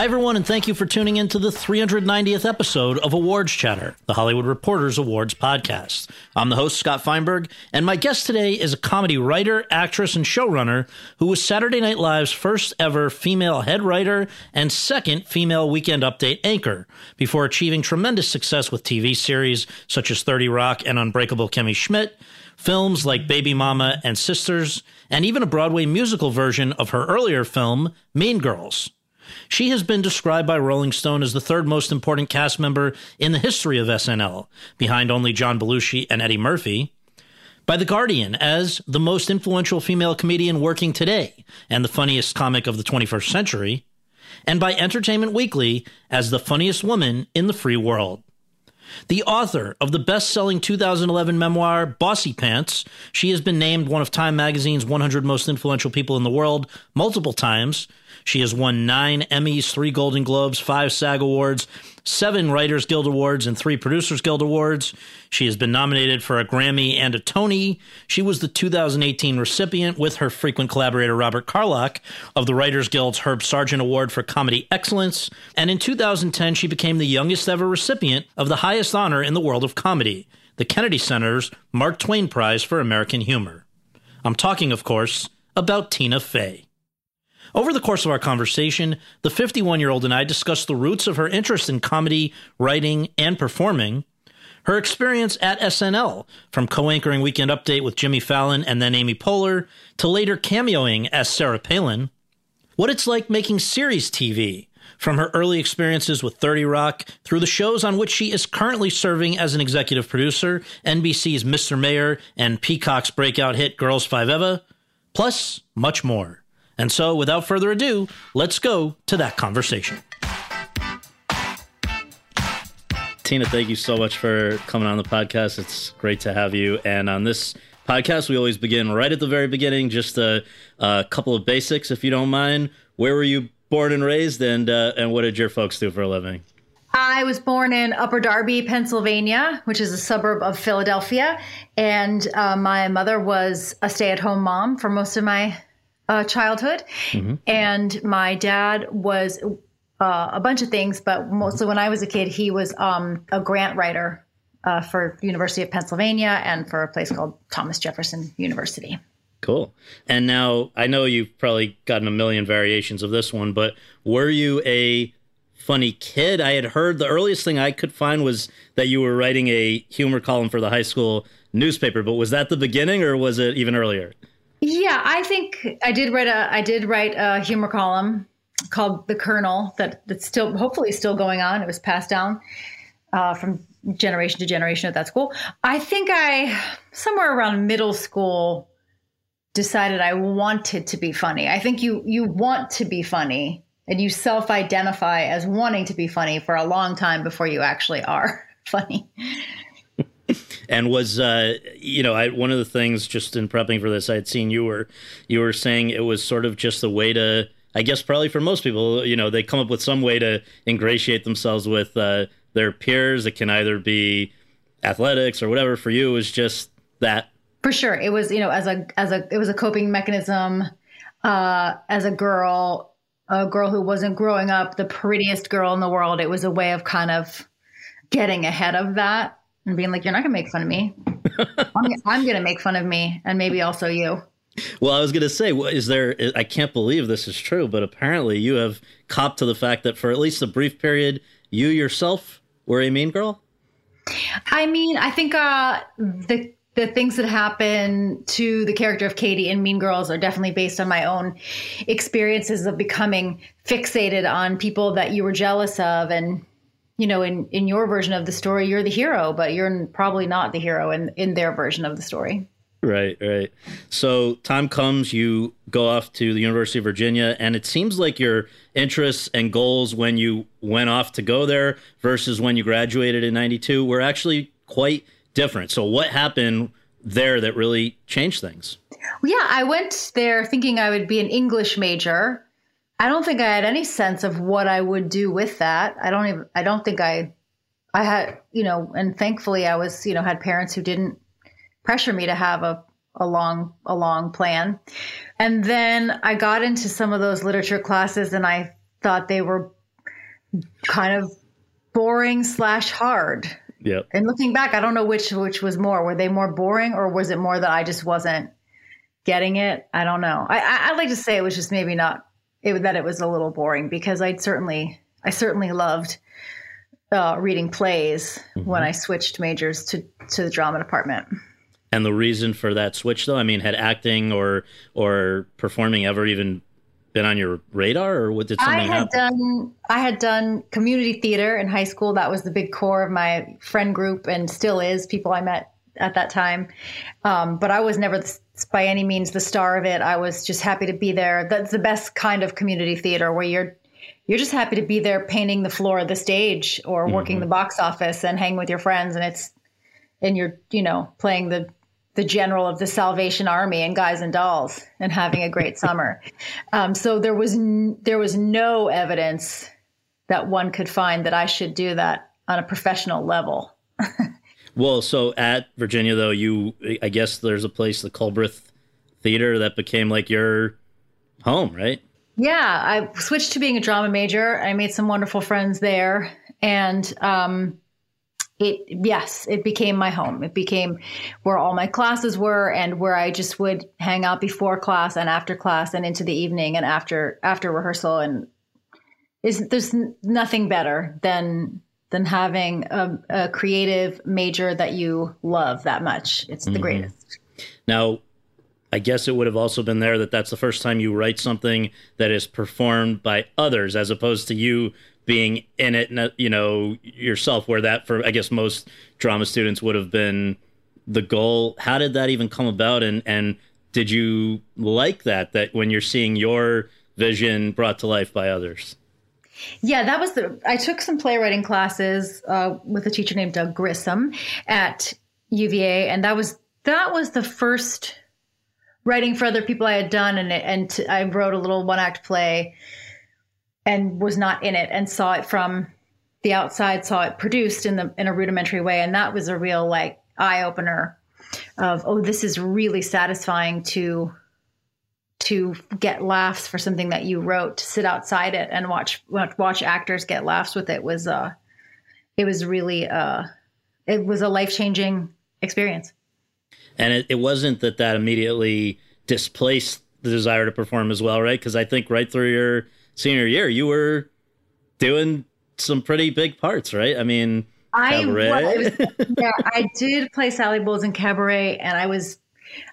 Hi, everyone, and thank you for tuning in to the 390th episode of Awards Chatter, the Hollywood Reporters Awards podcast. I'm the host, Scott Feinberg, and my guest today is a comedy writer, actress, and showrunner who was Saturday Night Live's first ever female head writer and second female Weekend Update anchor, before achieving tremendous success with TV series such as 30 Rock and Unbreakable Kimmy Schmidt, films like Baby Mama and Sisters, and even a Broadway musical version of her earlier film, Mean Girls. She has been described by Rolling Stone as the third most important cast member in the history of SNL, behind only John Belushi and Eddie Murphy. By The Guardian as the most influential female comedian working today and the funniest comic of the 21st century. And by Entertainment Weekly as the funniest woman in the free world. The author of the best selling 2011 memoir, Bossypants, she has been named one of Time Magazine's 100 most influential people in the world multiple times. She has won nine Emmys, three Golden Globes, five SAG Awards, seven Writers Guild Awards, and three Producers Guild Awards. She has been nominated for a Grammy and a Tony. She was the 2018 recipient with her frequent collaborator Robert Carlock of the Writers Guild's Herb Sargent Award for Comedy Excellence. And in 2010, she became the youngest ever recipient of the highest honor in the world of comedy, the Kennedy Center's Mark Twain Prize for American Humor. I'm talking, of course, about Tina Fey. Over the course of our conversation, the 51 year old and I discussed the roots of her interest in comedy, writing, and performing, her experience at SNL, from co anchoring Weekend Update with Jimmy Fallon and then Amy Poehler, to later cameoing as Sarah Palin, what it's like making series TV, from her early experiences with 30 Rock through the shows on which she is currently serving as an executive producer, NBC's Mr. Mayor and Peacock's breakout hit Girls5eva, plus much more. And so, without further ado, let's go to that conversation. Tina, thank you so much for coming on the podcast. It's great to have you. And on this podcast, we always begin right at the very beginning, just a, a couple of basics, if you don't mind. Where were you born and raised, and uh, and what did your folks do for a living? I was born in Upper Darby, Pennsylvania, which is a suburb of Philadelphia, and uh, my mother was a stay-at-home mom for most of my uh, childhood, mm-hmm. and my dad was uh, a bunch of things, but mostly when I was a kid, he was um, a grant writer uh, for University of Pennsylvania and for a place called Thomas Jefferson University. Cool. And now I know you've probably gotten a million variations of this one, but were you a funny kid? I had heard the earliest thing I could find was that you were writing a humor column for the high school newspaper, but was that the beginning or was it even earlier? Yeah, I think I did write a I did write a humor column called The Colonel that that's still hopefully still going on. It was passed down uh, from generation to generation at that school. I think I somewhere around middle school decided I wanted to be funny. I think you you want to be funny and you self-identify as wanting to be funny for a long time before you actually are funny and was uh, you know I, one of the things just in prepping for this I had seen you were you were saying it was sort of just a way to I guess probably for most people you know they come up with some way to ingratiate themselves with uh, their peers. It can either be athletics or whatever. For you is just that. For sure. It was you know as a as a it was a coping mechanism uh, as a girl a girl who wasn't growing up the prettiest girl in the world. It was a way of kind of getting ahead of that and being like, "You're not gonna make fun of me. I'm, I'm gonna make fun of me, and maybe also you." Well, I was going to say, is there? I can't believe this is true, but apparently you have copped to the fact that for at least a brief period, you yourself were a mean girl. I mean, I think uh, the the things that happen to the character of Cady in Mean Girls are definitely based on my own experiences of becoming fixated on people that you were jealous of and you know, in in your version of the story, you're the hero, but you're probably not the hero in in their version of the story. Right, right. So time comes, you go off to the University of Virginia, and it seems like your interests and goals when you went off to go there versus when you graduated in 92 were actually quite different. So, what happened there that really changed things? Well, yeah, I went there thinking I would be an English major. I don't think I had any sense of what I would do with that. I don't even, I don't think I, I had, you know, and thankfully I was, you know, had parents who didn't pressure me to have a, a long, a long plan. And then I got into some of those literature classes and I thought they were kind of boring slash hard. Yeah. And looking back, I don't know which which was more. Were they more boring, or was it more that I just wasn't getting it? I don't know. I, I would like to say it was just maybe not it, that it was a little boring because I'd certainly I certainly loved uh, reading plays mm-hmm. when I switched majors to to the drama department. And the reason for that switch, though, I mean, had acting or or performing ever even been on your radar, or what did something I had happen? done I had done community theater in high school. That was the big core of my friend group, and still is people I met at that time. Um, but I was never the, by any means the star of it. I was just happy to be there. That's the best kind of community theater where you're you're just happy to be there painting the floor of the stage or working mm-hmm. the box office and hanging with your friends and it's and you're you know playing the the general of the Salvation Army and Guys and Dolls and having a great summer. Um, so there was n- there was no evidence that one could find that I should do that on a professional level. well, so at Virginia though, you I guess there's a place, the Culbreth Theater, that became like your home, right? Yeah, I switched to being a drama major. I made some wonderful friends there, and um, it yes it became my home it became where all my classes were and where i just would hang out before class and after class and into the evening and after after rehearsal and is there's nothing better than than having a, a, creative major that you love that much it's the mm-hmm. greatest now I guess it would have also been there that that's the first time you write something that is performed by others as opposed to you being in it, you know, yourself, where that for I guess most drama students would have been the goal. How did that even come about, and and did you like that? That when you're seeing your vision brought to life by others. Yeah, that was the. I took some playwriting classes uh, with a teacher named Doug Grissom at UVA, and that was that was the first writing for other people I had done, and and t- I wrote a little one act play and was not in it and saw it from the outside, saw it produced in the in a rudimentary way, and that was a real like eye opener of oh, this is really satisfying to to get laughs for something that you wrote to sit outside it and watch watch actors get laughs with it was uh it was really uh it was a life-changing experience and it, it wasn't that that immediately displaced the desire to perform as well right because i think right through your senior year, you were doing some pretty big parts, right? I mean, I was, yeah, I did play Sally Bowles in Cabaret, and I was.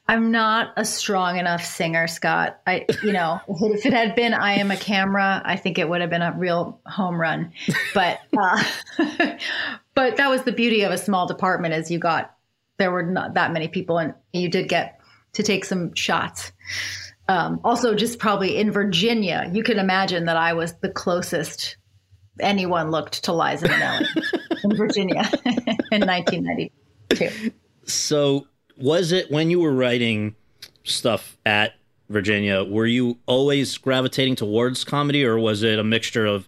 I'm not a strong enough singer, Scott. I, you know, if it had been I am a camera, I think it would have been a real home run. But, uh, but that was the beauty of a small department, is you got there were not that many people, and you did get to take some shots. Um, also, just probably in Virginia, you can imagine that I was the closest anyone looked to Liza Minnelli in Virginia in 1992. So, was it when you were writing stuff at Virginia, were you always gravitating towards comedy, or was it a mixture of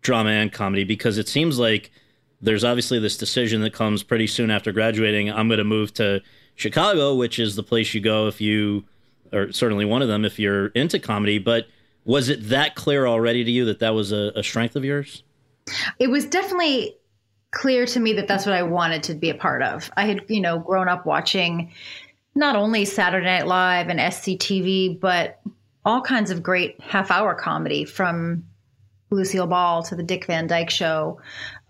drama and comedy? Because it seems like there's obviously this decision that comes pretty soon after graduating. I'm going to move to Chicago, which is the place you go if you or certainly one of them if you're into comedy. But was it that clear already to you that that was a, a strength of yours? It was definitely clear to me that that's what I wanted to be a part of. I had, you know, grown up watching not only Saturday Night Live and SCTV, but all kinds of great half hour comedy from Lucille Ball to the Dick Van Dyke Show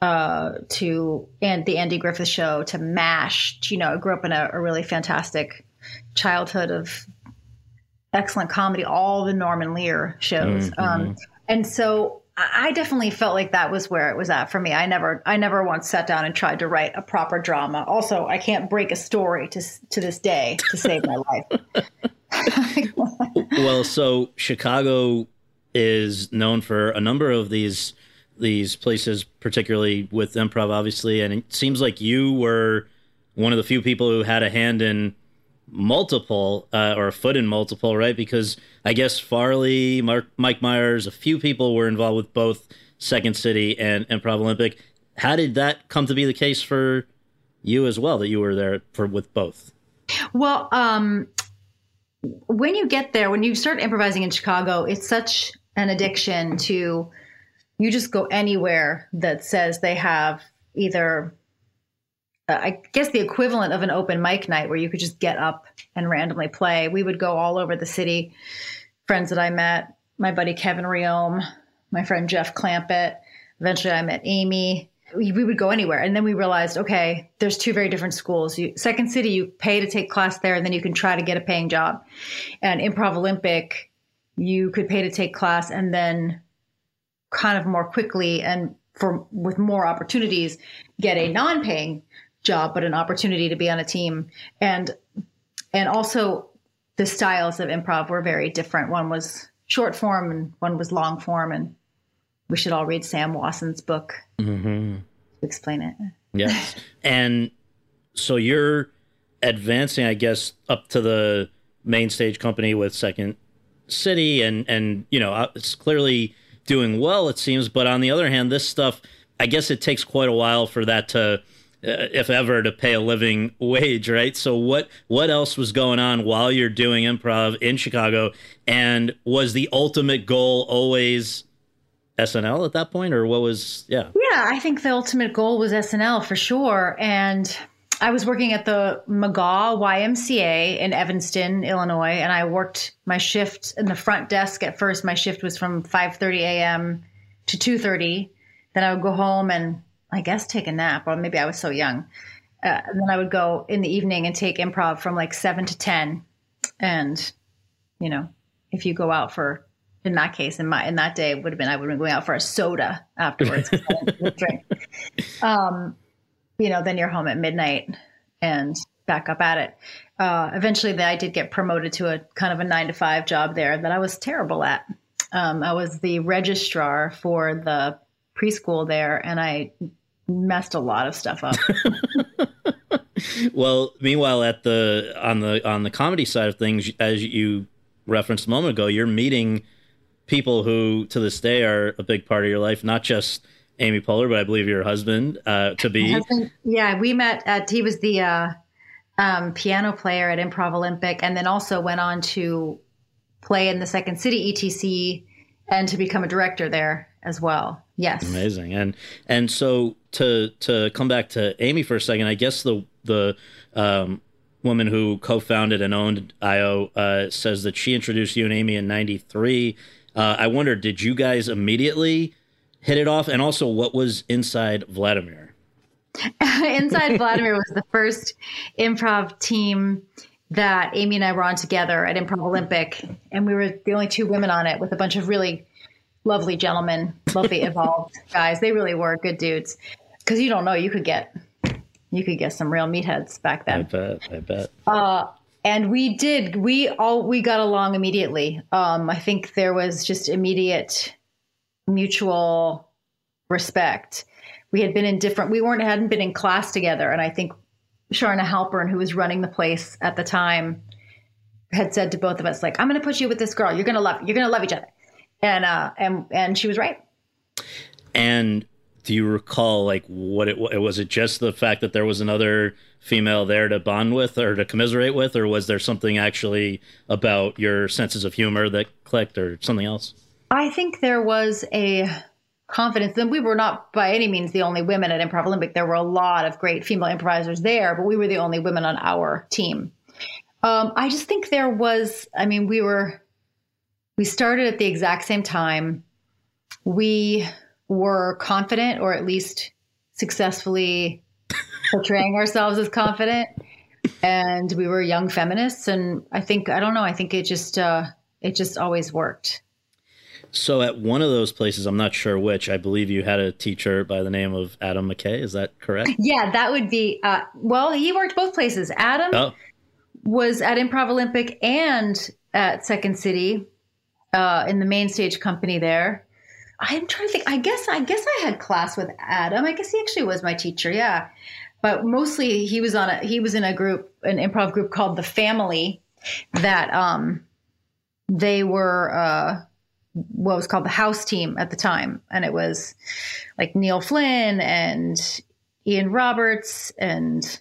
uh, to and the Andy Griffith Show to MASH. You know, I grew up in a, a really fantastic childhood of excellent comedy, all the Norman Lear shows. Mm-hmm. Um, and so I definitely felt like that was where it was at for me. I never, I never once sat down and tried to write a proper drama. Also, I can't break a story to to this day to save my life. well, so Chicago is known for a number of these these places, particularly with improv, obviously, and it seems like you were one of the few people who had a hand in multiple uh, or a foot in multiple, right? Because I guess Farley, Mark, Mike Myers, a few people were involved with both Second City and Improv Olympic. How did that come to be the case for you as well? That you were there for with both? Well, um, when you get there, when you start improvising in Chicago, it's such an addiction to you just go anywhere that says they have either uh, I guess the equivalent of an open mic night where you could just get up and randomly play. We would go all over the city. Friends that I met, my buddy Kevin Riome, my friend Jeff Clampett. Eventually, I met Amy. We, we, would go anywhere, and then we realized, okay, there's two very different schools. You, Second City, you pay to take class there, and then you can try to get a paying job. And Improv Olympic, you could pay to take class, and then kind of more quickly and for with more opportunities get a non-paying job, but an opportunity to be on a team. And and also the styles of improv were very different. One was short form and one was long form. And we should all read Sam Wasson's book mm-hmm. to explain it. Yes. and so you're advancing, I guess, up to the main stage company with Second City, and and you know uh, it's clearly doing well. It seems, but on the other hand, this stuff, I guess, it takes quite a while for that to Uh, if ever to pay a living wage right? So what what else was going on while you're doing improv in chicago? And was the ultimate goal always snl at that point or what was yeah? Yeah i think the ultimate goal was snl for sure. And i was working at the mcgaw ymca in evanston illinois and i worked my shift in the front desk. At first my shift was from 5.30 a.m to 2.30 then i would go home and I guess take a nap, or maybe I was so young. Uh, and then I would go in the evening and take improv from like seven to ten, and you know, if you go out for in that case, in my in that day would have been I would have been going out for a soda afterwards, drink. Um, you know, then you're home at midnight and back up at it. Uh, eventually, I did get promoted to a kind of a nine to five job there that I was terrible at. Um, I was the registrar for the preschool there, and I messed a lot of stuff up. well, meanwhile, at the on the on the comedy side of things, as you referenced a moment ago, you're meeting people who to this day are a big part of your life, not just Amy Poehler, but I believe your husband uh, to be. Husband, yeah, we met at he was the uh, um, piano player at Improv Olympic, and then also went on to play in the Second City ETC and to become a director there as well. Yes. Amazing. And and so to to come back to Amy for a second, I guess the the um, woman who co-founded and owned IO uh, says that she introduced you and Amy in '93. Uh, I wonder, did you guys immediately hit it off? And also, what was inside Vladimir? inside Vladimir was the first improv team that Amy and I were on together at Improv Olympic, and we were the only two women on it with a bunch of really lovely gentlemen, lovely evolved guys. They really were good dudes. Because you don't know, you could get you could get some real meatheads back then. I bet. I bet. Uh, and we did. We all we got along immediately. Um, I think there was just immediate mutual respect. We had been in different. We weren't hadn't been in class together, and I think Charna Halpern, who was running the place at the time, had said to both of us, like, "I'm going to put you with this girl. You're going to love. You're going to love each other." and uh, and and she was right. And do you recall like what it was? It just the fact that there was another female there to bond with or to commiserate with, or was there something actually about your senses of humor that clicked, or something else? I think there was a confidence. And we were not by any means the only women at Improv Olympic. There were a lot of great female improvisers there, but we were the only women on our team. Um, I just think there was. I mean, we were we started at the exact same time. We were confident, or at least successfully portraying ourselves as confident. And we were young feminists, and I think I don't know. I think it just uh, it just always worked. So at one of those places, I'm not sure which, I believe you had a teacher by the name of Adam McKay. Is that correct? Yeah, that would be. Uh, well, he worked both places. Adam Oh, was at Improv Olympic and at Second City uh, in the main stage company there. I'm trying to think. I guess I guess I had class with Adam. I guess he actually was my teacher. Yeah, but mostly he was on a he was in a group, an improv group called the Family. That um, they were uh, what was called the House Team at the time, and it was like Neil Flynn and Ian Roberts and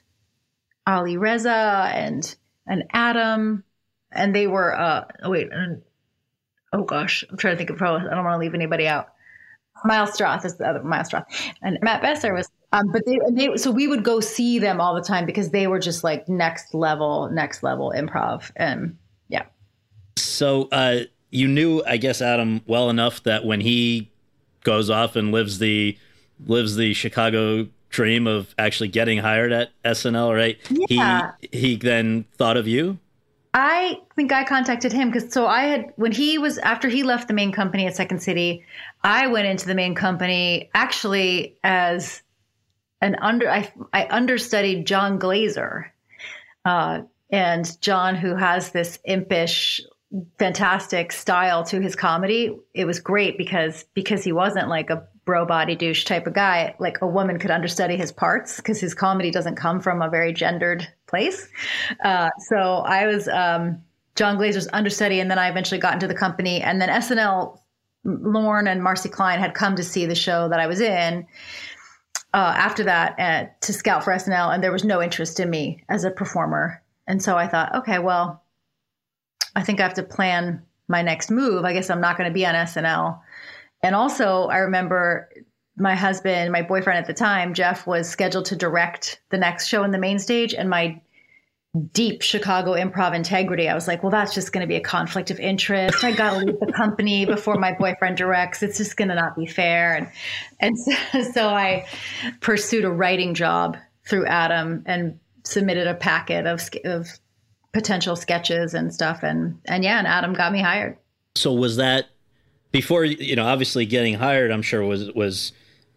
Ali Reza and and Adam, and they were uh wait and oh gosh I'm trying to think of probably I don't want to leave anybody out. Miles Stroth is the other Miles Stroth and Matt Besser was um but they, they so we would go see them all the time because they were just like next level next level improv and yeah so uh, you knew, I guess, Adam well enough that when he goes off and lives the lives the Chicago dream of actually getting hired at SNL, right? Yeah. He he then thought of you. I think I contacted him because so I had when he was after he left the main company at Second City, I went into the main company actually as an under I I understudied Jon Glaser, uh, and Jon who has this impish, fantastic style to his comedy. It was great because because he wasn't like a bro body douche type of guy. Like a woman could understudy his parts because his comedy doesn't come from a very gendered place. Uh, so I was um, Jon Glaser's understudy, and then I eventually got into the company, and then SNL. Lorne and Marci Klein had come to see the show that I was in. Uh, after that, uh, to scout for SNL, and there was no interest in me as a performer. And so I thought, okay, well, I think I have to plan my next move. I guess I'm not going to be on SNL. And also, I remember my husband, my boyfriend at the time, Jeff, was scheduled to direct the next show in the main stage. And my deep Chicago improv integrity, I was like, well, that's just going to be a conflict of interest. I got to leave the company before my boyfriend directs. It's just going to not be fair. And, and so, so I pursued a writing job through Adam and submitted a packet of, of potential sketches and stuff. And, and yeah, and Adam got me hired. So was that before you know obviously getting hired i'm sure was was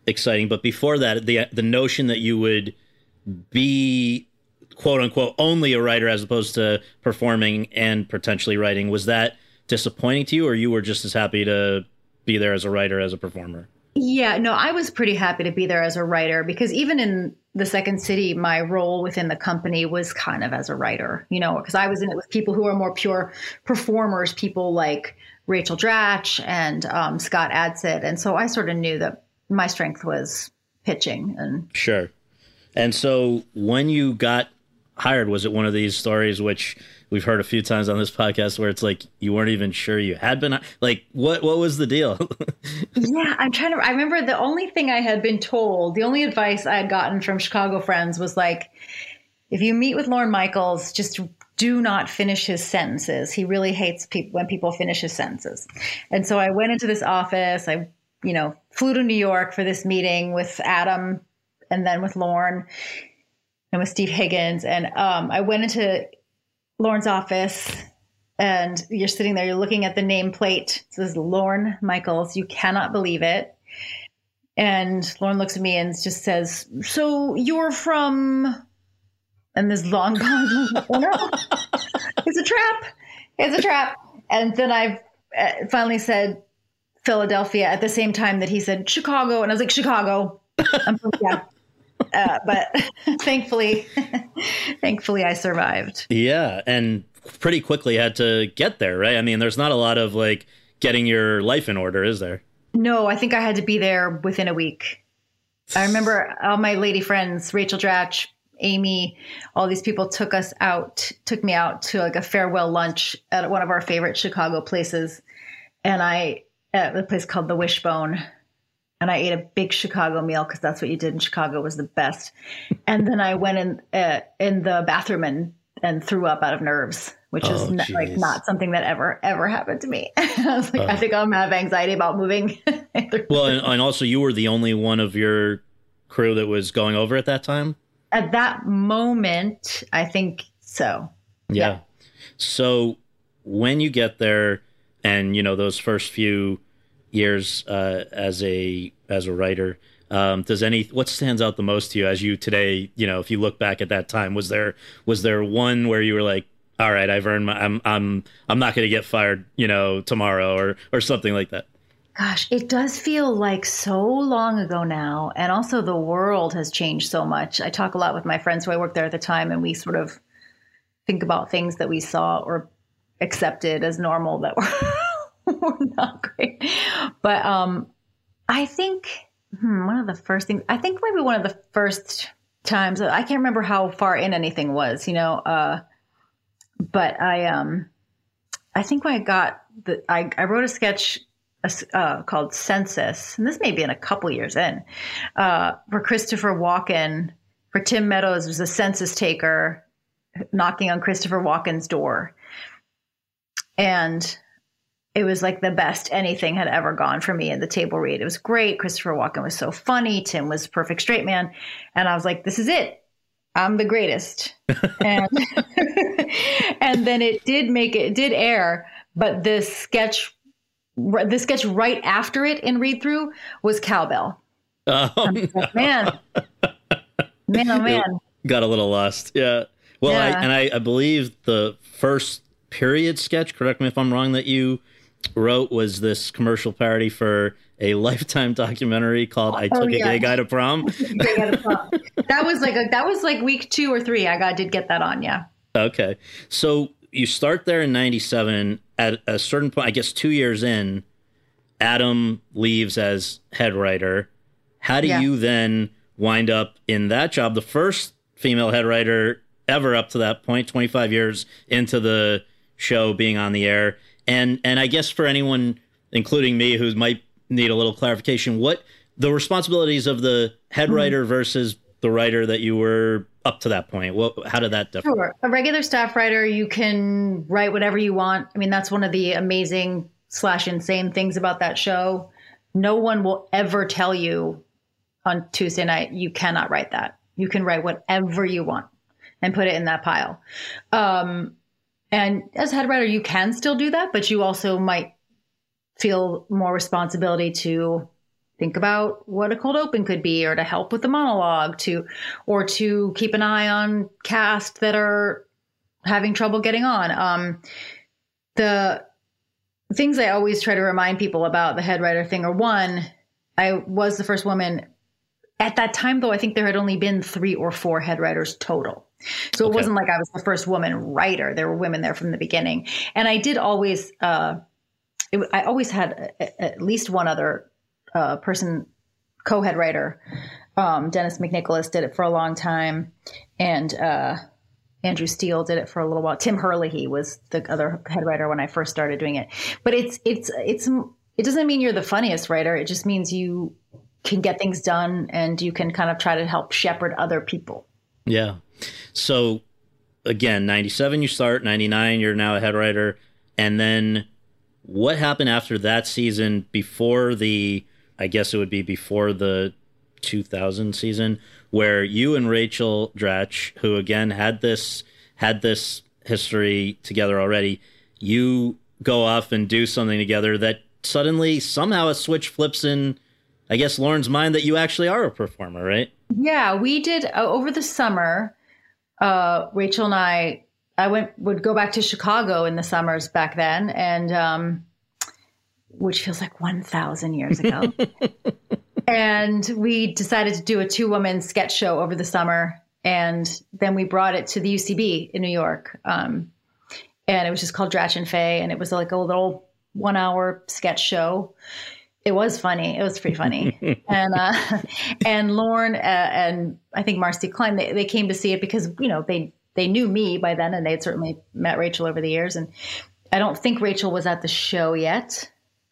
exciting. But before that the the notion that you would be quote unquote only a writer as opposed to performing and potentially writing was that disappointing to you or you were just as happy to be there as a writer as a performer? Yeah no i was pretty happy to be there as a writer because even in the second city my role within the company was kind of as a writer you know because i was in it with people who are more pure performers people like Rachel Dratch and um, Scott Adsit. And so I sort of knew that my strength was pitching. And sure. And so when you got hired, was it one of these stories which we've heard a few times on this podcast where it's like you weren't even sure you had been like what what was the deal? yeah, I'm trying to I remember the only thing I had been told, the only advice I had gotten from Chicago friends was like if you meet with Lorne Michaels, just do not finish his sentences. He really hates people when people finish his sentences. And so I went into this office. I, you know, flew to New York for this meeting with Adam and then with Lorne and with Steve Higgins. And um, I went into Lorne's office and you're sitting there, you're looking at the nameplate. It says Lorne Michaels. You cannot believe it. And Lorne looks at me and just says, So you're from and this long pause. oh, no. it's a trap. It's a trap. And then I finally said Philadelphia at the same time that he said Chicago, and I was like Chicago. yeah. Uh, but thankfully, thankfully, I survived. Yeah, and pretty quickly had to get there, right? I mean, there's not a lot of like getting your life in order, is there? No, I think I had to be there within a week. I remember all my lady friends, Rachel Dratch, Amy, all these people took us out, took me out to like a farewell lunch at one of our favorite Chicago places. And I, at a place called the Wishbone. And I ate a big Chicago meal because that's what you did in Chicago was the best. And then I went in uh, in the bathroom and and threw up out of nerves, which oh, is like not something that ever ever happened to me. I was like, uh, I think I'm have anxiety about moving. well, and, and also you were the only one of your crew that was going over at that time at that moment, I think so. Yeah. yeah. So when you get there and, you know, those first few years uh, as a as a writer. Um, does any what stands out the most to you as you today? You know, if you look back at that time, was there was there one where you were like, "All right, I've earned my, I'm I'm I'm not going to get fired," you know, tomorrow or or something like that. Gosh, it does feel like so long ago now, and also the world has changed so much. I talk a lot with my friends who I worked there at the time, and we sort of think about things that we saw or accepted as normal that were, were not great. But um, I think hmm, one of the first things, I think maybe one of the first times, I can't remember how far in anything was, you know, uh, but I, um, I think when I got the, I, I wrote a sketch uh, called Census, and this may be in a couple years in, uh, for Christopher Walken, for Tim Meadows was a census taker knocking on Christopher Walken's door. And it was like the best anything had ever gone for me in the table read. It was great. Christopher Walken was so funny. Tim was perfect straight man. And I was like, this is it. I'm the greatest. and and then it did make it, it did air, but the sketch the sketch right after it in read through was cowbell. Oh, like, man. Man, oh man. Got a little lost. Yeah. Well, yeah. I, and I, I believe the first period sketch, correct me if I'm wrong, that you wrote was this commercial parody for a lifetime documentary called "I oh, Took oh, yeah. a Gay Guy to Prom." that was like a, that was like week two or three. I got did get that on, yeah. Okay, so you start there in '97. At a certain point, I guess two years in, Adam leaves as head writer. How do yeah. you then wind up in that job? The first female head writer ever up to that point, 25 years into the show being on the air and and I guess for anyone, including me, who might need a little clarification, what the responsibilities of the head mm-hmm. writer versus the writer that you were up to that point? What, how did that differ? Sure. A regular staff writer, you can write whatever you want. I mean, that's one of the amazing slash insane things about that show. No one will ever tell you on Tuesday night you cannot write that. You can write whatever you want and put it in that pile. Um, and as head writer, you can still do that, but you also might feel more responsibility to think about what a cold open could be or to help with the monologue to or to keep an eye on cast that are having trouble getting on um, the things i always try to remind people about the head writer thing are one i was the first woman at that time though i think there had only been three or four head writers total so okay. it wasn't like I was the first woman writer. There were women there from the beginning. And I did always, uh, it, I always had a, at least one other uh, person, co head writer. Um, Dennis McNicholas did it for a long time. And uh, Andrew Steele did it for a little while. Tim Herlihy was the other head writer when I first started doing it. But it's, it's, it's, it doesn't mean you're the funniest writer. It just means you can get things done and you can kind of try to help shepherd other people. Yeah. So again, 97 you start, 99 you're now a head writer and then what happened after that season before the I guess it would be before the 2000 season where you and Rachel Dratch who again had this had this history together already, you go off and do something together that suddenly somehow a switch flips in I guess Lorne's mind that you actually are a performer, right? Yeah, we did uh, over the summer uh, Rachel and I, I went would go back to Chicago in the summers back then, and um, which feels like one thousand years ago. and we decided to do a two woman sketch show over the summer, and then we brought it to the UCB in New York. Um, and it was just called Dratch and Fey, and it was like a little one hour sketch show it was funny. It was pretty funny. and uh, and Lorne uh, and I think Marci Klein they, they came to see it because you know they they knew me by then and they had certainly met Rachel over the years. And I don't think Rachel was at the show yet.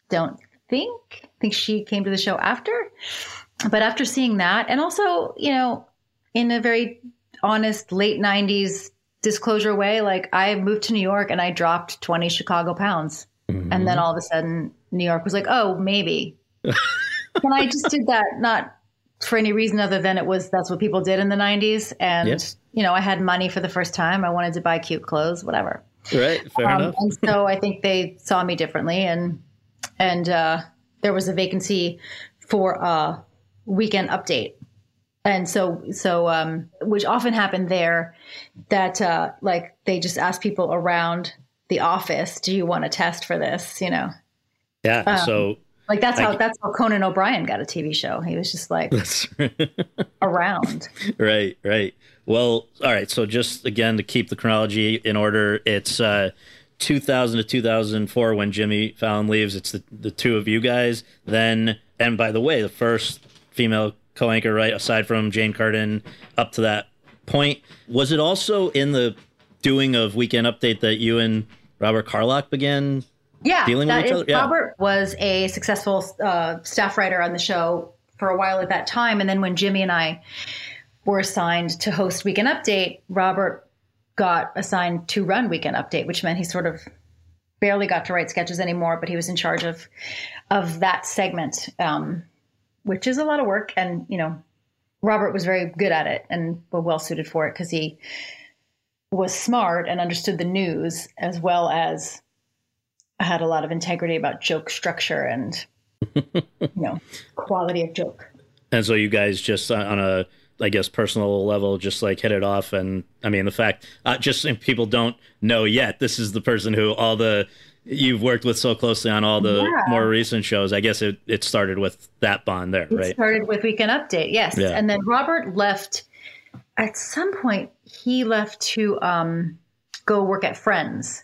Don't think. I think she came to the show after. But after seeing that, and also you know, in a very honest late '90s disclosure way, like I moved to New York and I dropped 20 Chicago pounds. Mm-hmm. And then all of a sudden New York was like, oh, maybe. and I just did that not for any reason other than it was that's what people did in the 90s. And, yes. you know, I had money for the first time. I wanted to buy cute clothes, whatever. Right. Fair um, enough. and so I think they saw me differently and, and, uh, there was a vacancy for a weekend update. And so, so, um, which often happened there that, uh, like they just ask people around the office, do you want to test for this? You know? Yeah. Um, so like that's how, that's how Conan O'Brien got a TV show. He was just like around. Right. Right. Well, all right. So just again, to keep the chronology in order, it's, uh, 2000 to 2004 when Jimmy Fallon leaves. It's the, the two of you guys. Then, and by the way, the first female co-anchor, right, aside from Jane Curtin, up to that point, was it also in the doing of Weekend Update that you and Robert Carlock began yeah, dealing with each is, other? Yeah. Robert was a successful uh, staff writer on the show for a while at that time, and then when Jimmy and I were assigned to host Weekend Update, Robert got assigned to run Weekend Update, which meant he sort of barely got to write sketches anymore, but he was in charge of of that segment, um, which is a lot of work. And you know, Robert was very good at it and well suited for it because he was smart and understood the news as well as had a lot of integrity about joke structure and you know quality of joke. And so you guys just on a I guess personal level just like hit it off and I mean the fact uh, just people don't know yet this is the person who all the you've worked with so closely on all the yeah. more recent shows I guess it it started with that bond there it right started with Weekend Update yes yeah. and then Robert left at some point he left to um, go work at Friends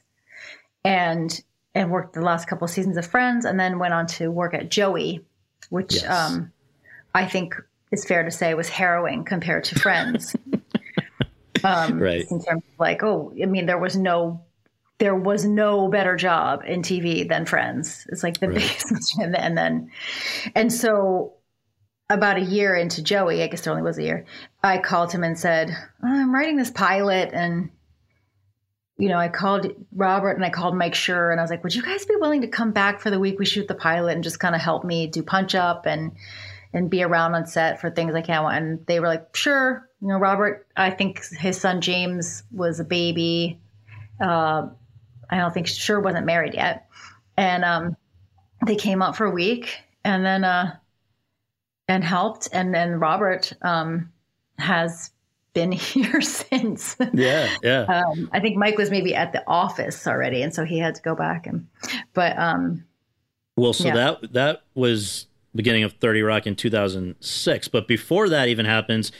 and and worked the last couple of seasons of Friends and then went on to work at Joey which yes. um, I think is fair to say was harrowing compared to Friends. um, right. In terms of like, oh, I mean, there was no there was no better job in TV than Friends. It's like the right. biggest, and, and then, and so about a year into Joey, I guess there only was a year, I called him and said, oh, I'm writing this pilot and you know, I called Robert and I called Mike Schur and I was like, would you guys be willing to come back for the week we shoot the pilot and just kind of help me do punch up and and be around on set for things I can't. And they were like, Schur. You know, Robert, I think his son James was a baby. Uh, I don't think sure wasn't married yet. And um, they came up for a week and then uh, and helped. And then Robert um, has been here since. Yeah, yeah. Um, I think Mike was maybe at the office already, and so he had to go back. And but um, well, so yeah. that that was beginning of 30 Rock in 2006. But before that even happens,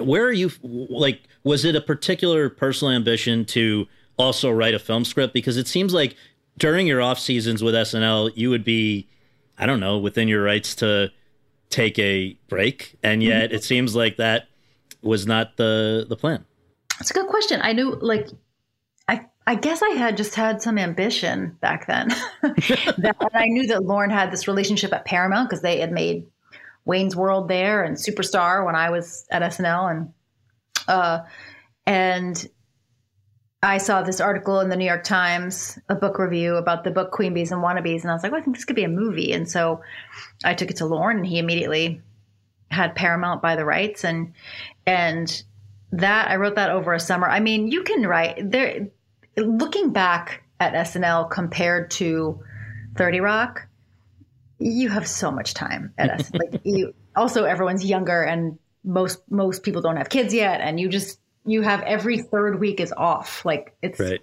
where are you? Like, was it a particular personal ambition to also write a film script? Because it seems like during your off seasons with SNL, you would be, I don't know, within your rights to take a break, and yet mm-hmm. it seems like that was not the the plan. That's a good question. I knew, like, I guess I had just had some ambition back then. that, I knew that Lorne had this relationship at Paramount because they had made Wayne's World there and Superstar when I was at SNL, and uh, and I saw this article in the New York Times, a book review about the book Queen Bees and Wannabes, and I was like, well, I think this could be a movie, and so I took it to Lorne, and he immediately had Paramount buy the rights, and and that I wrote that over a summer. I mean, you can write there looking back at SNL compared to 30 Rock, you have so much time at us. like you also everyone's younger and most most people don't have kids yet and you just you have every third week is off. Like it's right.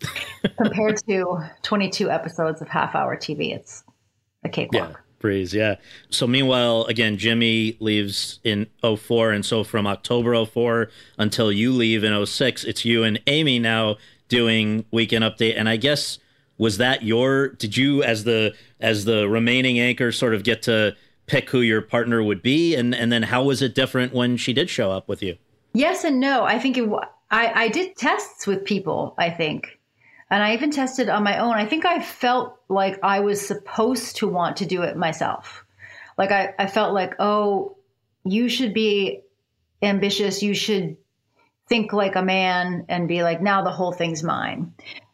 compared to 22 episodes of half hour TV, it's a cakewalk. Yeah. Breeze, yeah. So meanwhile, again, Jimmy leaves in 04 and so from October 04 until you leave in 06, it's you and Amy now doing weekend update. And i guess was that your did you as the as the remaining anchor sort of get to pick who your partner would be? And and then how was it different when she did show up with you? Yes and no. I think it i i did tests with people i think. And i even tested on my own. I think i felt like i was supposed to want to do it myself. Like i i felt like oh you should be ambitious. You should think like a man and be like, now the whole thing's mine.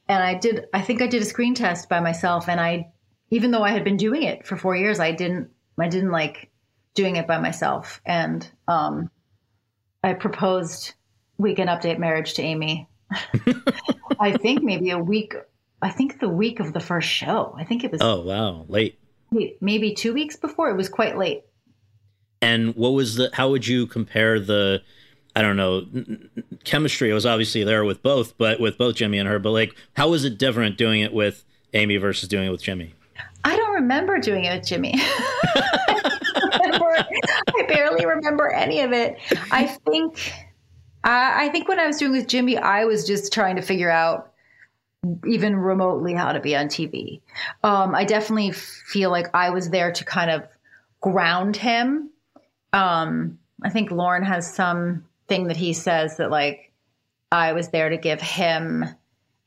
And I did, I think I did a screen test by myself. And I, even though I had been doing it for four years, I didn't, I didn't like doing it by myself. And um, I proposed weekend update marriage to Amy. I think maybe a week, I think the week of the first show. I think it was. Oh, wow. Late. maybe two weeks before. It was quite late. And what was the? How would you compare the? I don't know. Chemistry was obviously there with both, but with both Jimmy and her. But like, how was it different doing it with Amy versus doing it with Jimmy? I don't remember doing it with Jimmy. I barely remember any of it. I think, I, I think when I was doing with Jimmy, I was just trying to figure out even remotely how to be on TV. Um, I definitely feel like I was there to kind of ground him. Um, I think Lorne has some thing that he says that like I was there to give him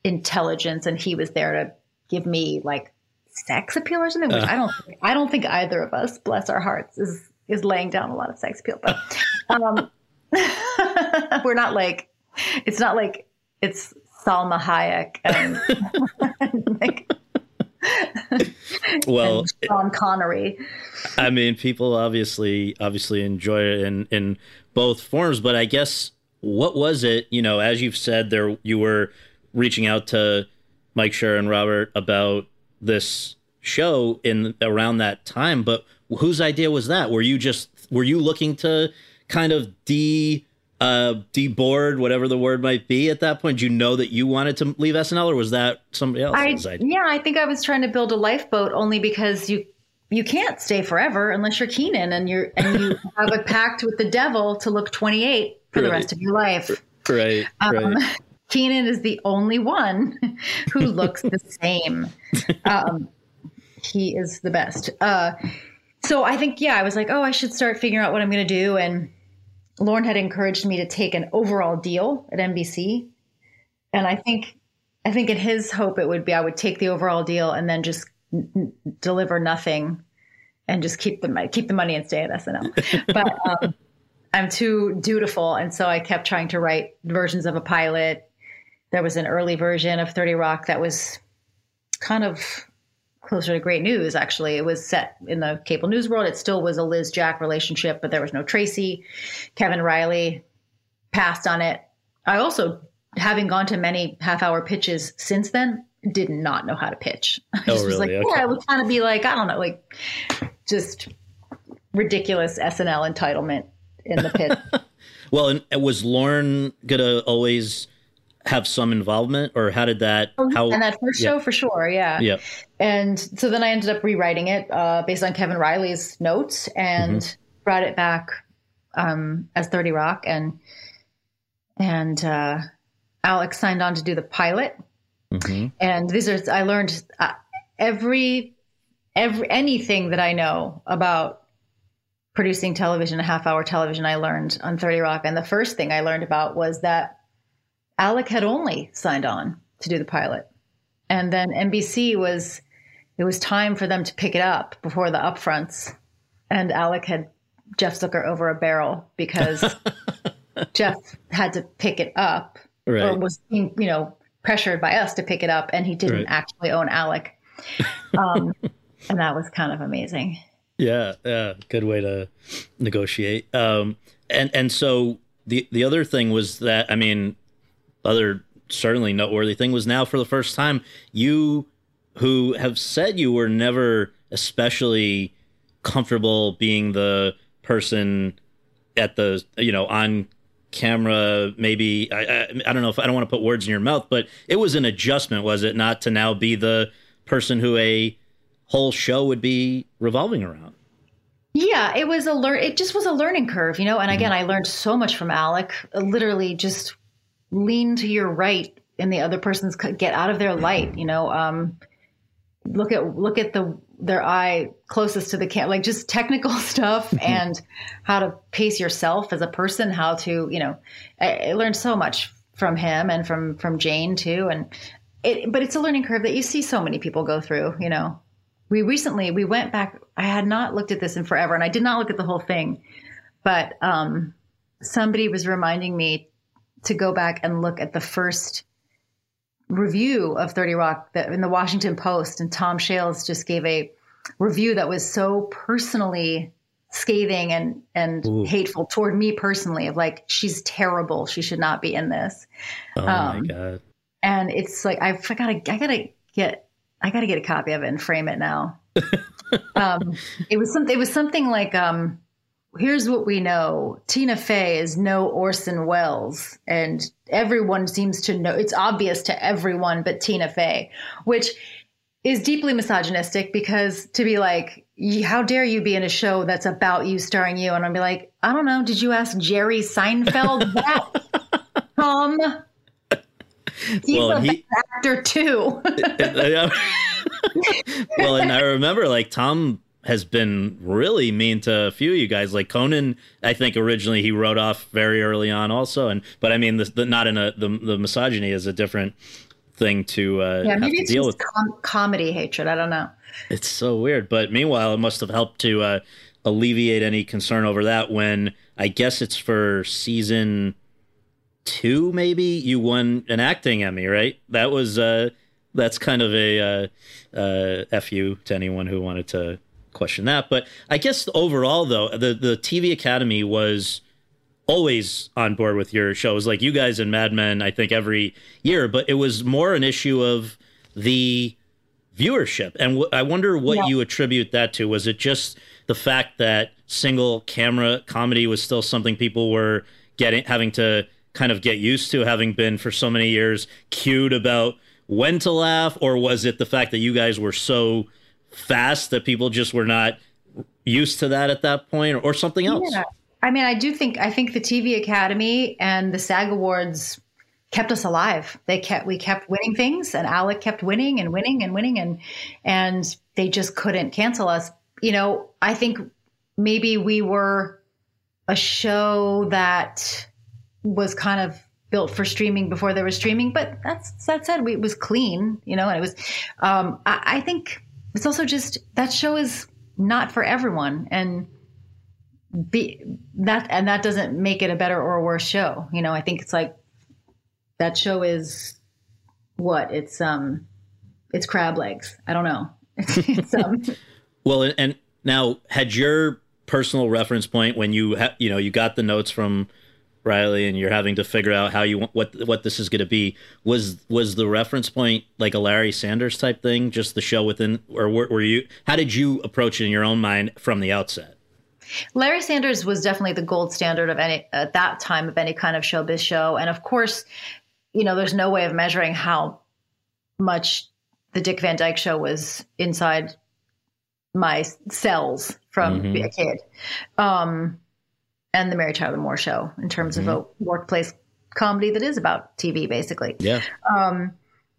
intelligence and he was there to give me like sex appeal or something, which uh. I don't think, I don't think either of us, bless our hearts, is is laying down a lot of sex appeal. But um, we're not like it's not like it's Salma Hayek and like well and Sean Connery. I mean, people obviously obviously enjoy it in in both forms, but I guess what was it? You know, as you've said, there you were reaching out to Mike Schur and Robert about this show in around that time, but whose idea was that? Were you just were you looking to kind of de uh deboard whatever the word might be at that point? Did you know that you wanted to leave SNL, or was that somebody else I. Yeah, I think I was trying to build a lifeboat only because you you can't stay forever unless you're Kenan and you're and you have a pact with the devil to look 28 for right. the rest of your life. Right. Um, right. Kenan is the only one who looks the same. Um, he is the best. Uh, so I think, yeah, I was like, oh, I should start figuring out what I'm going to do. And Lorne had encouraged me to take an overall deal at NBC. And I think, I think in his hope, it would be I would take the overall deal and then just n- deliver nothing and just keep the money, keep the money and stay at SNL. But um, I'm too dutiful. And so I kept trying to write versions of a pilot. There was an early version of 30 Rock that was kind of closer to great news actually. It was set in the cable news world. It still was a liz jack relationship but there was no tracy. Kevin Reilly passed on it. I also having gone to many half hour pitches since then did not know how to pitch. I oh, just oh, really? was like okay. yeah it would kind of be like i don't know like just ridiculous snl entitlement in the pit. Well and was Lorne gonna always have some involvement or how did that oh, how and that first yeah. show for sure yeah yeah and so then i ended up rewriting it uh, based on kevin reilly's notes and mm-hmm. brought it back um, as 30 rock and and uh, Alec signed on to do the pilot mm-hmm. and these are i learned uh, every every anything that i know about producing television a half hour television i learned on 30 rock and the first thing i learned about was that Alec had only signed on to do the pilot. And then NBC was, it was time for them to pick it up before the upfronts. And Alec had Jeff Zucker over a barrel because Jeff had to pick it up right. or was, you know, pressured by us to pick it up. And he didn't right. actually own Alec. Um, and that was kind of amazing. Yeah. Yeah. Good way to negotiate. Um, and, and so the, the other thing was that, I mean, other certainly noteworthy thing was now for the first time you who have said you were never especially comfortable being the person at the you know on camera maybe I, I, I don't know if I don't want to put words in your mouth but it was an adjustment was it not to now be the person who a whole show would be revolving around yeah it was a learn it just was a learning curve you know and again mm-hmm. I learned so much from Alec literally just lean to your right and the other person's get out of their light you know um, look at look at the their eye closest to the camera like just technical stuff mm-hmm. and how to pace yourself as a person how to you know I, I, learned so much from him and from from jane too and it but it's a learning curve that you see so many people go through you know we recently we went back i had not looked at this in forever and i did not look at the whole thing but um somebody was reminding me to go back and look at the first review of 30 Rock that in the Washington Post and Tom Shales just gave a review that was so personally scathing and and Ooh. hateful toward me personally of like she's terrible she should not be in this oh um, my god and it's like I've, I gotta I gotta get I got to get a copy of it and frame it now. um, it was something. It was something like, um, "Here's what we know: Tina Fey is no Orson Welles, and everyone seems to know. It's obvious to everyone but Tina Fey, which is deeply misogynistic because to be like, how dare you be in a show that's about you, starring you, and I'd be like, I don't know. Did you ask Jerry Seinfeld that? Tom He's well, a he, actor too. well, and I remember like Tom has been really mean to a few of you guys. Like Conan, I think originally he wrote off very early on, also, and but I mean, the, the not in a the, the misogyny is a different thing to uh, yeah maybe it's deal with com- comedy hatred. I don't know. It's so weird, but meanwhile, it must have helped to uh, alleviate any concern over that when I guess it's for season two, maybe you won an acting Emmy, right? That was uh, that's kind of a uh, uh, fu to anyone who wanted to question that. But I guess overall, though, the the TV Academy was always on board with your shows, like you guys and Mad Men. I think every year, but it was more an issue of the viewership, and w- I wonder what yeah. you attribute that to. Was it just the fact that single camera comedy was still something people were getting having to kind of get used to having been for so many years cued about when to laugh or was it the fact that you guys were so fast that people just were not used to that at that point or something else yeah. i mean i do think i think the tv academy and the sag awards kept us alive they kept we kept winning things and alec kept winning and winning and winning and and they just couldn't cancel us you know i think maybe we were a show that was kind of built for streaming before there was streaming. But that's that said, we, it was clean, you know, and it was. Um, I, I think it's also just that show is not for everyone, and be that and that doesn't make it a better or a worse show. You know, I think it's like that show is what it's um it's crab legs. I don't know. it's, um, well, and now had your personal reference point when you ha- you know you got the notes from Reilly, and you're having to figure out how you want what what this is going to be. Was was the reference point like a Larry Sanders type thing, just the show within, or were, were you? How did you approach it in your own mind from the outset? Larry Sanders was definitely the gold standard of any at that time of any kind of showbiz show, and of course, you know, there's no way of measuring how much the Dick Van Dyke Show was inside my cells from mm-hmm. a kid. Um, and the Mary Tyler Moore Show in terms mm-hmm. of a workplace comedy that is about TV, basically. Yeah. Um,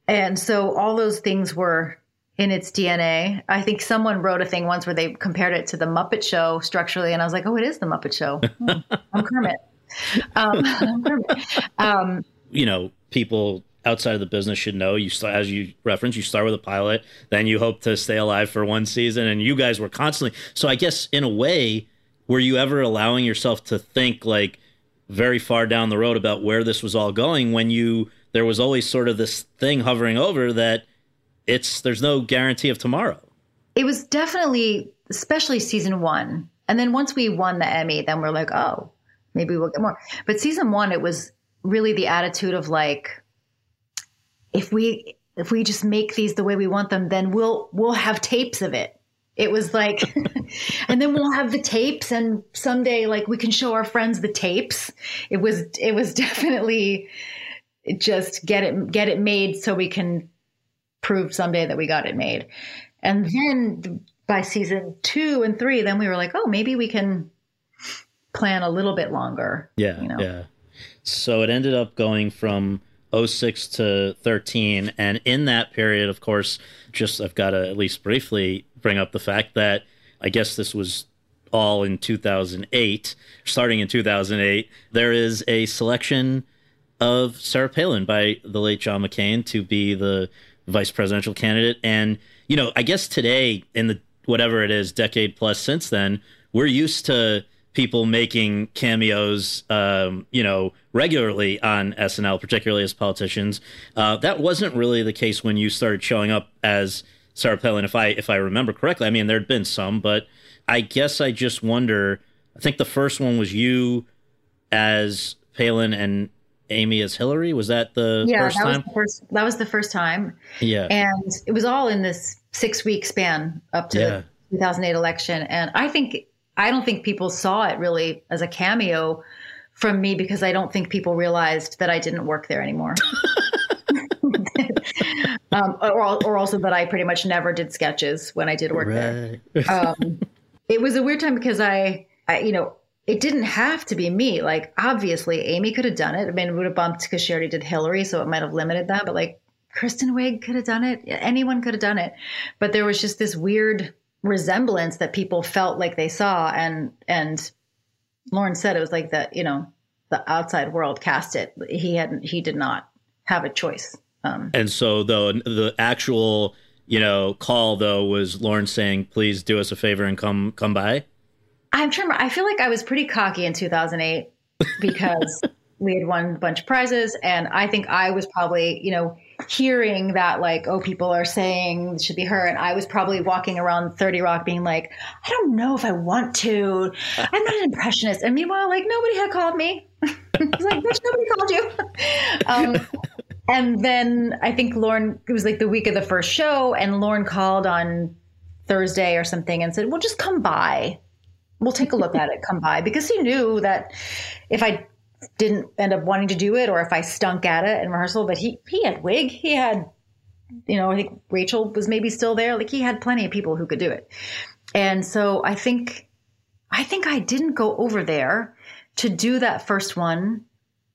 and so all those things were in its DNA. I think someone wrote a thing once where they compared it to the Muppet Show structurally, and I was like, "Oh, it is the Muppet Show." Hmm, I'm Kermit. Um, I'm Kermit. Um, you know, people outside of the business should know you start as you reference you start with a pilot then you hope to stay alive for one season and you guys were constantly so i guess in a way were you ever allowing yourself to think like very far down the road about where this was all going when you there was always sort of this thing hovering over that it's there's no guarantee of tomorrow? It was definitely especially season one. And then once we won the emmy then we're like oh maybe we'll get more. But season one it was really the attitude of like if we if we just make these the way we want them then we'll we'll have tapes of it it was like, and then we'll have the tapes, and someday, like, we can show our friends the tapes. It was, it was definitely just get it, get it made so we can prove someday that we got it made. And then by season two and three, then we were like, oh, maybe we can plan a little bit longer. Yeah. You know? Yeah. So it ended up going from 06 to 13. And in that period, of course, just I've got to at least briefly bring up the fact that I guess this was all in 2008, starting in 2008. There is a selection of Sarah Palin by the late John McCain to be the vice presidential candidate. And, you know, I guess today, in the whatever it is, decade plus since then, we're used to people making cameos, um, you know, regularly on SNL, particularly as politicians. Uh, that wasn't really the case when you started showing up as Sarah Palin. If I if I remember correctly, I mean there'd been some, but I guess I just wonder. I think the first one was you as Palin, and Amy as Hillary. Was that the yeah, first that time? Was the first, that was the first time. Yeah. And it was all in this six week span up to Yeah. the 2008 election. And I think, I don't think people saw it really as a cameo from me because I don't think people realized that I didn't work there anymore. um, or, or also that I pretty much never did sketches when I did work there. Um, it was a weird time because I, I, you know, it didn't have to be me. Like, obviously, Amy could have done it. I mean, it would have bumped because she already did Hillary, so it might have limited that. But like, Kristen Wiig could have done it. Anyone could have done it. But there was just this weird resemblance that people felt like they saw, and and Lorne said it was like that. You know, the outside world cast it. He hadn't. He did not have a choice. Um, and so though the actual you know call though was Lorne saying, "Please do us a favor and come come by." I'm trying. I feel like I was pretty cocky in 2008 because we had won a bunch of prizes, and I think I was probably, you know, hearing that like, oh, people are saying it should be her, and I was probably walking around 30 Rock being like, I don't know if I want to. I'm not an impressionist, and meanwhile, like nobody had called me. Like, bitch, nobody called you. um, and then I think Lorne. It was like the week of the first show, and Lorne called on Thursday or something and said, "Well, just come by." we'll take a look at it come by because he knew that if i didn't end up wanting to do it or if i stunk at it in rehearsal but he he had Wiig he had you know i think rachel was maybe still there like he had plenty of people who could do it and so i think i think i didn't go over there to do that first one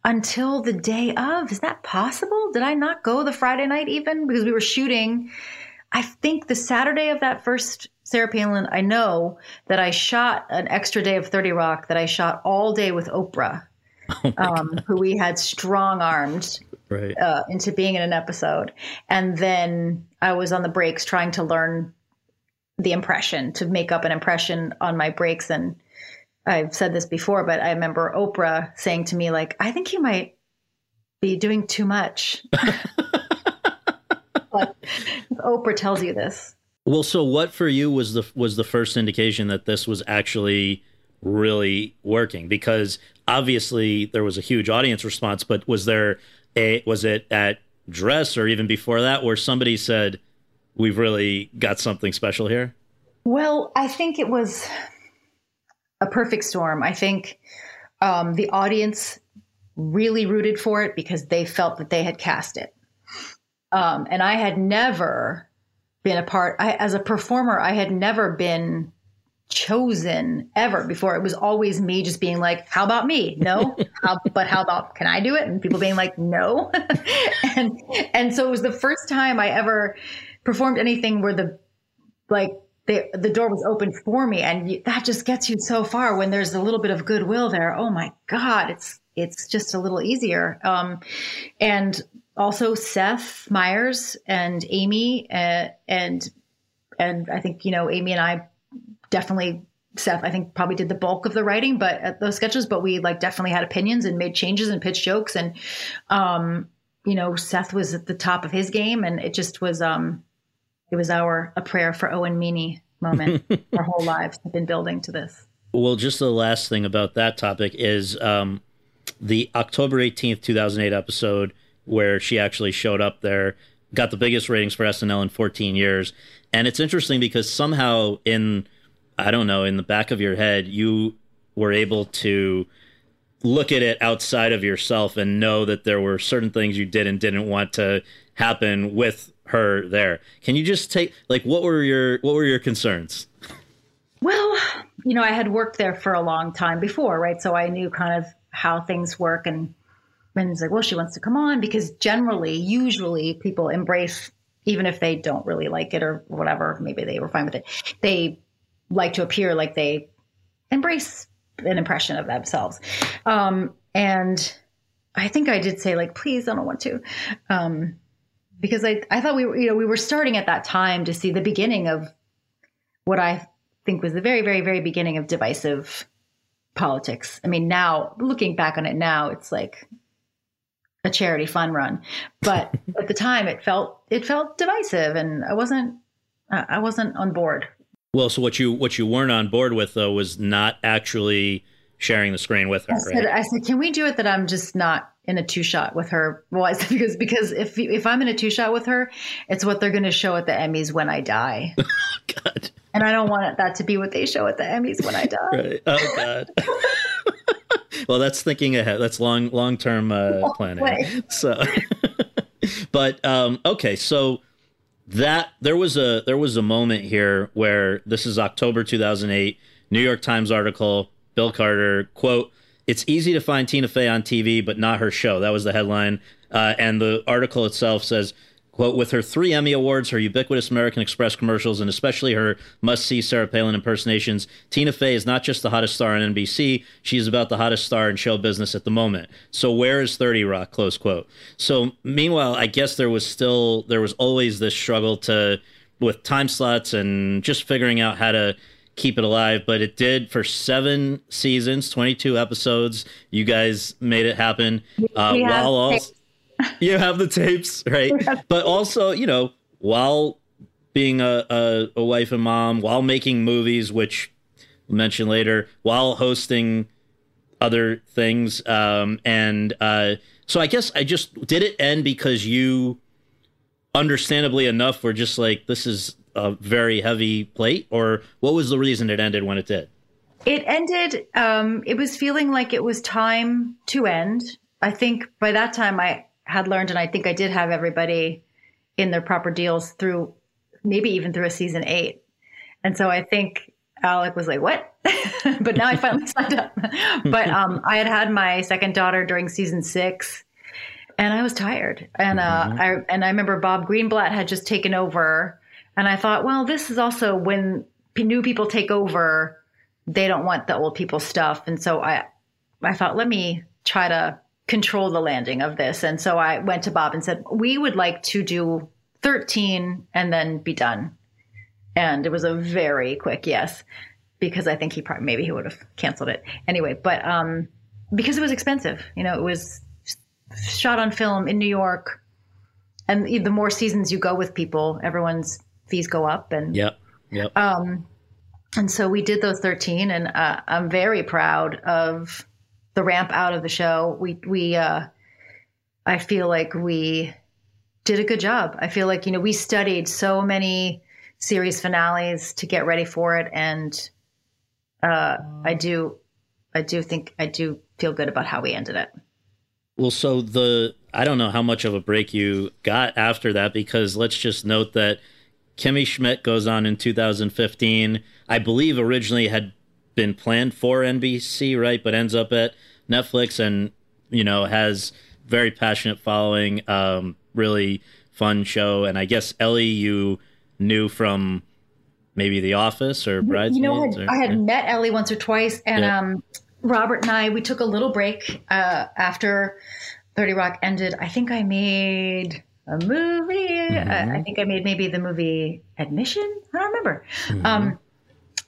until the day of is that possible did i not go the friday night even because we were shooting i think the saturday of that first Sarah Palin, I know that I shot an extra day of 30 Rock that I shot all day with Oprah, um, who we had strong armed Right. uh, into being in an episode. And then I was on the breaks trying to learn the impression, to make up an impression on my breaks. And I've said this before, but I remember Oprah saying to me, like, I think you might be doing too much. but Oprah tells you this. Well, so what for you was the was the first indication that this was actually really working? Because obviously there was a huge audience response, but was there a was it at dress or even before that where somebody said we've really got something special here? Well, I think it was a perfect storm. I think um, the audience really rooted for it because they felt that they had cast it. Um, and I had never been a part, I, as a performer, I had never been chosen ever before. It was always me just being like, how about me? No, how, but how about, can I do it? And people being like, no. and, and so it was the first time I ever performed anything where the, like, the, the door was open for me and you, that just gets you so far when there's a little bit of goodwill there. Oh my god it's it's just a little easier. Um, and also Seth Meyers and amy uh, and and i think you know amy and i definitely seth i think probably did the bulk of the writing but at those sketches but we like definitely had opinions and made changes and pitched jokes and um you know seth was at the top of his game and it just was um it was our a prayer for Owen Meany moment. our whole lives have been building to this. Well, just the last thing about that topic is um, the October 18th, 2008 episode where she actually showed up there, got the biggest ratings for SNL in 14 years. And it's interesting because somehow in, I don't know, in the back of your head, you were able to look at it outside of yourself and know that there were certain things you did and didn't want to happen with her there. Can you just take like what were your what were your concerns? Well, you know, I had worked there for a long time before, right? So I knew kind of how things work and it's like, well, she wants to come on because generally, usually people embrace even if they don't really like it or whatever, maybe they were fine with it. They like to appear like they embrace an impression of themselves. Um, and I think I did say like, please, I don't want to. Um, because I, I thought we were, you know, we were starting at that time to see the beginning of what I think was the very, very, very beginning of divisive politics. I mean, now looking back on it now, it's like a charity fun run, but at the time it felt, it felt divisive and I wasn't, I wasn't on board. Well, so what you what you weren't on board with though was not actually sharing the screen with her. I said, right? I said, can we do it that I'm just not in a two shot with her? Well, I said, because because if if I'm in a two shot with her, it's what they're going to show at the Emmys when I die. God. And I don't want that to be what they show at the Emmys when I die. Right. Oh God. well, that's thinking ahead. That's long long term uh, planning. way. So, but um, okay, so that there was a there was a moment here where this is October 2008, New York Times article, Bill Carter quote. It's easy to find Tina Fey on TV, but not her show. That was the headline, uh, and the article itself says Quote, with her three Emmy Awards, her ubiquitous American Express commercials, and especially her must see Sarah Palin impersonations, Tina Fey is not just the hottest star on NBC, she is about the hottest star in show business at the moment. So where is 30 Rock? Close quote. So meanwhile, I guess there was still, there was always this struggle to, with time slots and just figuring out how to keep it alive, but it did for seven seasons, 22 episodes. You guys made it happen. Uh, while also, you have the tapes, right? but also, you know, while being a, a, a wife and mom, while making movies, which we'll mention later, while hosting other things. Um, and uh, so I guess I just did it end because you, understandably enough, were just like, this is a very heavy plate? Or what was the reason it ended when it did? It ended. Um, it was feeling like it was time to end. I think by that time I had learned, and I think I did have everybody in their proper deals through, maybe even through a season eight. And so I think Alec was like, "What?" but now I finally signed up. but um, I had had my second daughter during season six, and I was tired. And uh, I and I remember Bob Greenblatt had just taken over, and I thought, well, this is also when new people take over they don't want the old people stuff. And so i i thought let me try to control the landing of this. And so i went to bob and said we would like to do 13 and then be done. And it was a very quick yes because i think he probably maybe he would have canceled it. Anyway but um because it was expensive you know it was shot on film in new york. And the more seasons you go with people everyone's fees go up and Yep. Yep. um, and so we did those 13 and uh, i'm very proud of the ramp out of the show we we uh, i feel like we did a good job i feel like you know we studied so many series finales to get ready for it and uh, i do i do think i do feel good about how we ended it Well, so the I don't know how much of a break you got after that because let's just note that Kimmy Schmidt goes on in 2015. I believe originally had been planned for NBC, right, but ends up at Netflix and you know has very passionate following, um, really fun show. And I guess Ellie, you knew from maybe The Office or Bridesmaids. You know, I had, or- I had yeah. met Ellie once or twice, and Yeah. um, Robert and I we took a little break uh, after Thirty Rock ended. I think I made a movie. Mm-hmm. I, I think I made maybe the movie Admission. I don't remember. Mm-hmm. Um,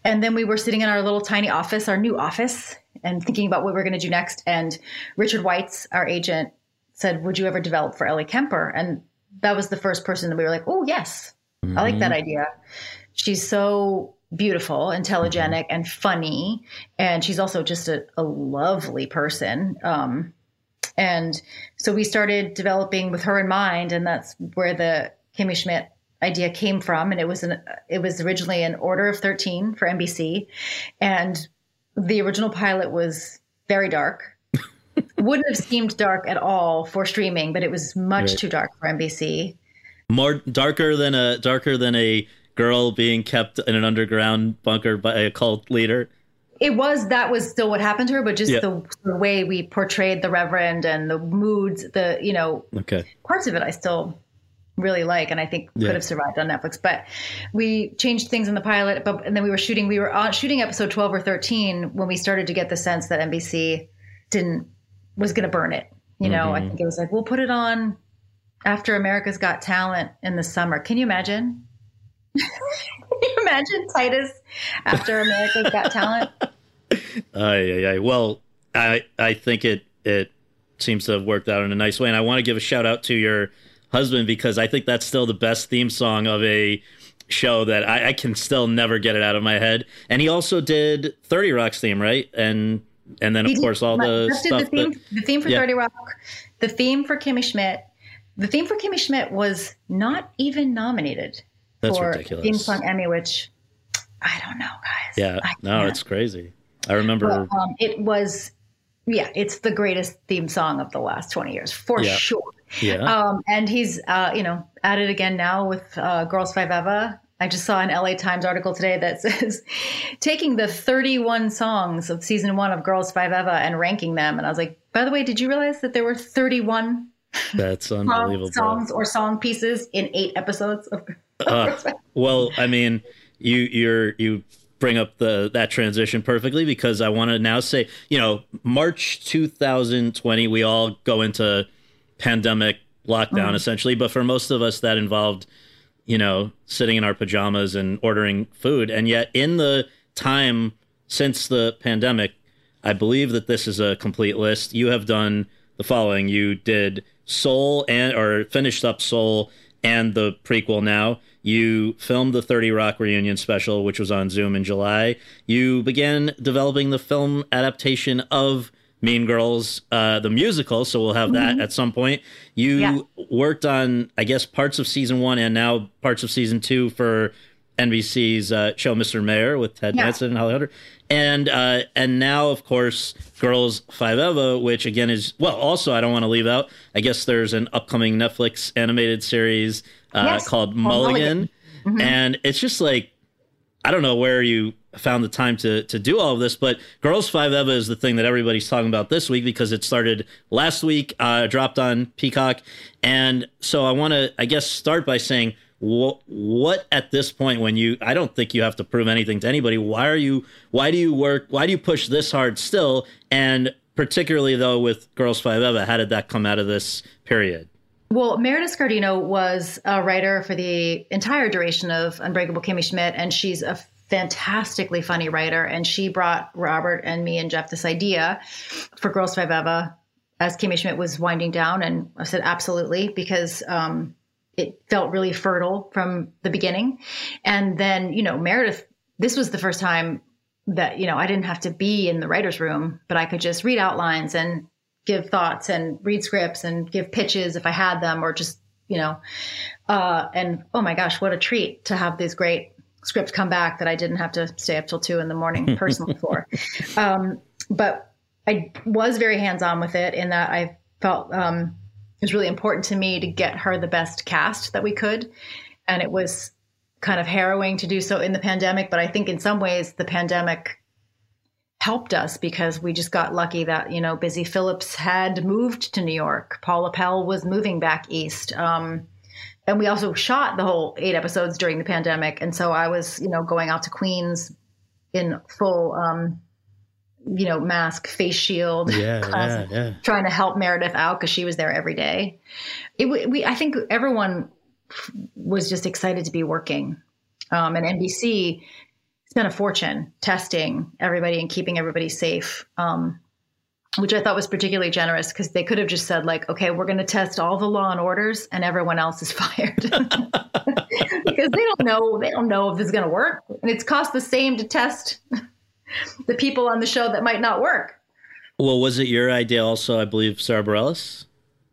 and then we were sitting in our little tiny office, our new office, and thinking about what we were going to do next. And Richard Weitz, our agent, said, "Would you ever develop for Ellie Kemper?" And that was the first person that we were like, "Oh yes, I like that idea." She's so beautiful, intelligent, and funny, and she's also just a, a lovely person. Um, and so we started developing with her in mind, and that's where the Kimmy Schmidt idea came from. And it was an it was originally an order of thirteen for NBC, and the original pilot was very dark. Wouldn't have seemed dark at all for streaming, but it was much Right. too dark for NBC. more darker than a darker than a girl being kept in an underground bunker by a cult leader. It was that was still what happened to her, but just Yeah. the, the way we portrayed the Reverend and the moods, the you know Okay. parts of it I still really like and I think Yeah. could have survived on Netflix. But we changed things in the pilot, but and then we were shooting we were on shooting episode twelve or thirteen when we started to get the sense that NBC didn't was gonna burn it. You know, I mm-hmm. think it was like, we'll put it on after America's Got Talent in the summer. Can you imagine? Can you imagine Titus after America's Got Talent? Aye, aye. Well, I I think it it seems to have worked out in a nice way, and I want to give a shout out to your husband because I think that's still the best theme song of a show that I, I can still never get it out of my head. And he also did Thirty Rock's theme, right? And and then of course all the stuff. The theme, that, the theme for yeah. Thirty Rock, the theme for Kimmy Schmidt, the theme for Kimmy Schmidt was not even nominated That's for ridiculous. theme song Emmy, which I don't know, guys. Yeah, I no, can't. it's crazy. I remember. But, um, it was, yeah, it's the greatest theme song of the last twenty years for Yeah. sure. yeah, Um, and he's, uh, you know, at it again now with uh, Girls5eva. I just saw an LA Times article today that says taking the 31 songs of season one of Girls5eva and ranking them. And I was like, by the way, did you realize that there were 31 that's unbelievable. songs or song pieces in eight episodes of Uh, well, I mean, you you're you bring up the that transition perfectly because I want to now say, you know, March 2020, we all go into pandemic lockdown essentially, but for most of us that involved, you know, sitting in our pajamas and ordering food, and yet in the time since the pandemic, I believe that this is a complete list. You have done the following. You did Soul and or finished up Soul and the prequel now. You filmed the 30 Rock reunion special, which was on Zoom in July. You began developing the film adaptation of Mean Girls, uh, the musical. So we'll have that at some point. You Yeah. worked on, I guess, parts of season one and now parts of season two for NBC's uh, show Mr. Mayor with Ted Yeah. Danson and Holly Hunter. And uh, and now, of course, Girls5eva, which again is well. Also, I don't want to leave out. I guess there's an upcoming Netflix animated series uh, Yes, called Mulligan, Mulligan. and it's just like I don't know where you found the time to to do all of this, but Girls5eva is the thing that everybody's talking about this week because it started last week, uh, dropped on Peacock, and so I want to, I guess, start by saying what at this point when you I don't think you have to prove anything to anybody. Why are you? Why do you work? Why do you push this hard still? And particularly though with Girls5eva, how did that come out of this period? Well, Meredith Scardino was a writer for the entire duration of Unbreakable Kimmy Schmidt, and she's a fantastically funny writer. And she brought Robert and me and Jeff this idea for Girls5eva as Kimmy Schmidt was winding down. And I said, absolutely, because um, it felt really fertile from the beginning. And then, you know, Meredith, this was the first time that, you know, I didn't have to be in the writer's room, but I could just read outlines and give thoughts and read scripts and give pitches if I had them or just, you know, uh, and oh my gosh, what a treat to have these great scripts come back that I didn't have to stay up till two in the morning personally for. Um, but I was very hands on with it in that I felt um, was really important to me to get her the best cast that we could. And it was kind of harrowing to do so in the pandemic. But I think in some ways, the pandemic helped us because we just got lucky that you know Busy Philipps had moved to New York. Paula Pell was moving back east, um, and we also shot the whole eight episodes during the pandemic. And so I was you know going out to Queens in full um, you know mask, face shield, yeah, yeah. trying to help Meredith out because she was there every day. It we I think everyone was just excited to be working, um, and NBC spent a fortune testing everybody and keeping everybody safe. Um, which I thought was particularly generous because they could have just said like, okay, we're going to test all the law and orders and everyone else is fired because they don't know they don't know if this is going to work and it's cost the same to test the people on the show that might not work. Well, was it your idea also? I believe Sara Bareilles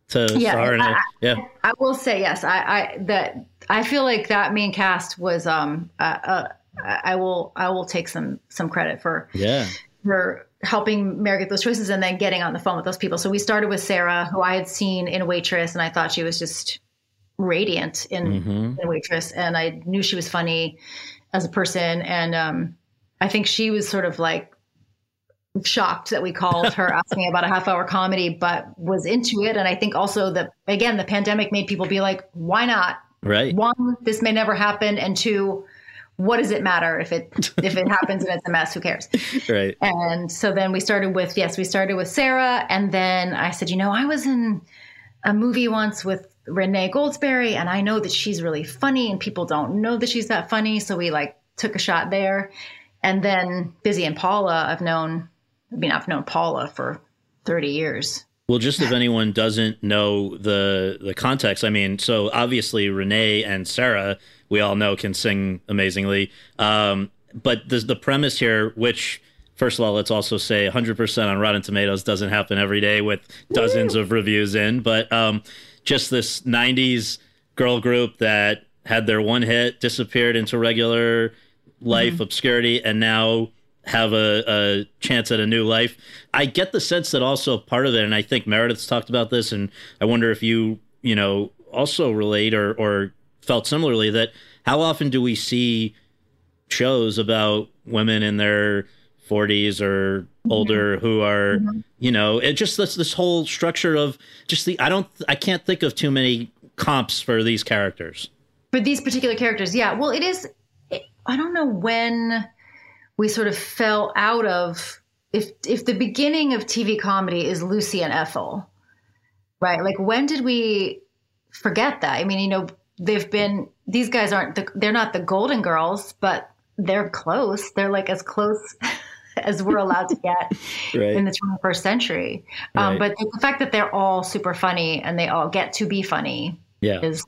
to Yeah, star in it. Yeah, I will say yes. I, I that I feel like that main cast was um uh, uh, I will I will take some some credit for yeah. for helping Mary get those choices and then getting on the phone with those people. So we started with Sarah, who I had seen in Waitress, and I thought she was just radiant in, Mm-hmm. in Waitress, and I knew she was funny as a person, and um, I think she was sort of like shocked that we called her asking about a half hour comedy, but was into it. And I think also that again, the pandemic made people be like, why not? Right. One, this may never happen, and two, what does it matter if it if it happens and it's a mess? Who cares? Right. And so then we started with yes, we started with Sarah, and then I said, you know, I was in a movie once with Renee Goldsberry, and I know that she's really funny, and people don't know that she's that funny, so we like took a shot there. And then Busy and Paula, I've known, I mean, I've known Paula for thirty years. Well, just if anyone doesn't know the the context, I mean, so obviously Renee and Sarah, we all know can sing amazingly. Um, but the the premise here, which first of all, let's also say 100% on Rotten Tomatoes doesn't happen every day with dozens Woo! of reviews in, but um, just this 90s girl group that had their one hit, disappeared into regular life mm-hmm. obscurity, and now have a, a, chance at a new life. I get the sense that also part of it, and I think Meredith's talked about this, and I wonder if you, you know, also relate or, or felt similarly that how often do we see shows about women in their 40s or mm-hmm. older mm-hmm. who are mm-hmm. you know it just this this whole structure of just the i don't i can't think of too many comps for these characters for these particular characters yeah well it is i don't know when we sort of fell out of if if the beginning of tv comedy is lucy and ethel right like when did we forget that i mean you know they've been these guys aren't the, they're not the golden girls but they're close they're like as close as we're allowed to get right. in the 21st century um, right. but the fact that they're all super funny and they all get to be funny yeah. is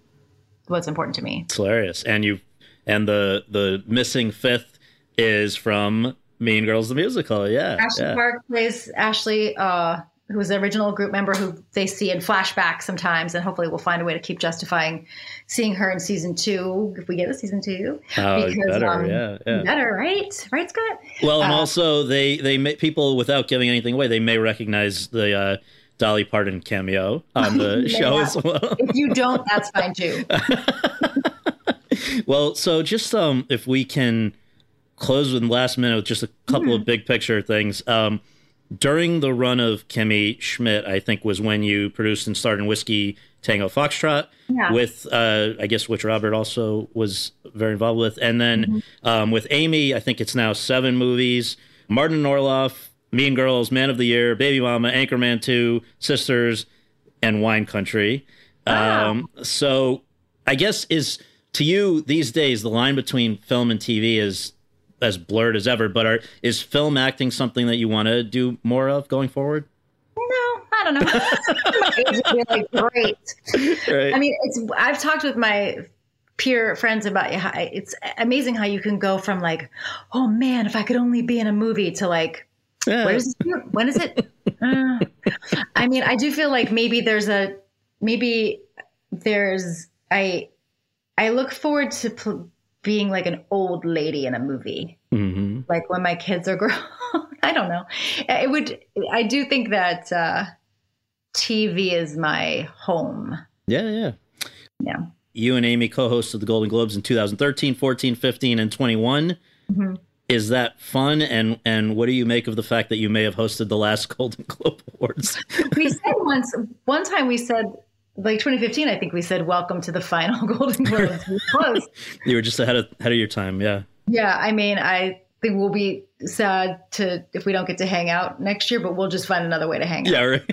what's important to me it's hilarious and you and the the missing fifth is from mean girls the musical yeah ashley yeah. park plays ashley uh who was the original group member who they see in flashback sometimes, and hopefully we'll find a way to keep justifying seeing her in season two if we get a season two. Oh, because, better, um, yeah, yeah, better, right? Right, Scott. Well, and uh, also they they may, people without giving anything away, they may recognize the. Uh, Dolly Parton cameo on the show as well. if you don't, that's fine too. Well, so just um, if we can close with last minute with just a couple of big picture things. Um, during the run of Kimmy Schmidt, I think was when you produced and starred in Whiskey Tango Foxtrot yeah. with, uh, I guess, which Robert also was very involved with. And then mm-hmm. um, with Amy, I think it's now seven movies Martin Orloff, Mean Girls, Man of the Year, Baby Mama, Anchorman 2, Sisters, and Wine Country. Wow. Um, so I guess is to you these days, the line between film and TV is as blurred as ever. But are, is film acting something that you want to do more of going forward? No, I don't know. It's really great. Right. I mean, it's. I've talked with my peer friends about it's amazing how you can go from like, oh man, if I could only be in a movie to like, yeah. where's when is it? uh, I mean, I do feel like maybe there's a maybe there's I I look forward to pl- being like an old lady in a movie. Mm-hmm. Like when my kids are grown. I don't know. It would. I do think that uh, TV is my home. Yeah, yeah, yeah. You and Amy co-hosted the Golden Globes in 2013, 14, 15, and 21. Mm-hmm. Is that fun? And and what do you make of the fact that you may have hosted the last Golden Globe Awards? we said once, one time we said like 2015, I think we said welcome to the final Golden Globes. close. you were just ahead of ahead of your time, yeah. Yeah, I mean, I think we'll be sad to if we don't get to hang out next year, but we'll just find another way to hang out. Yeah, right.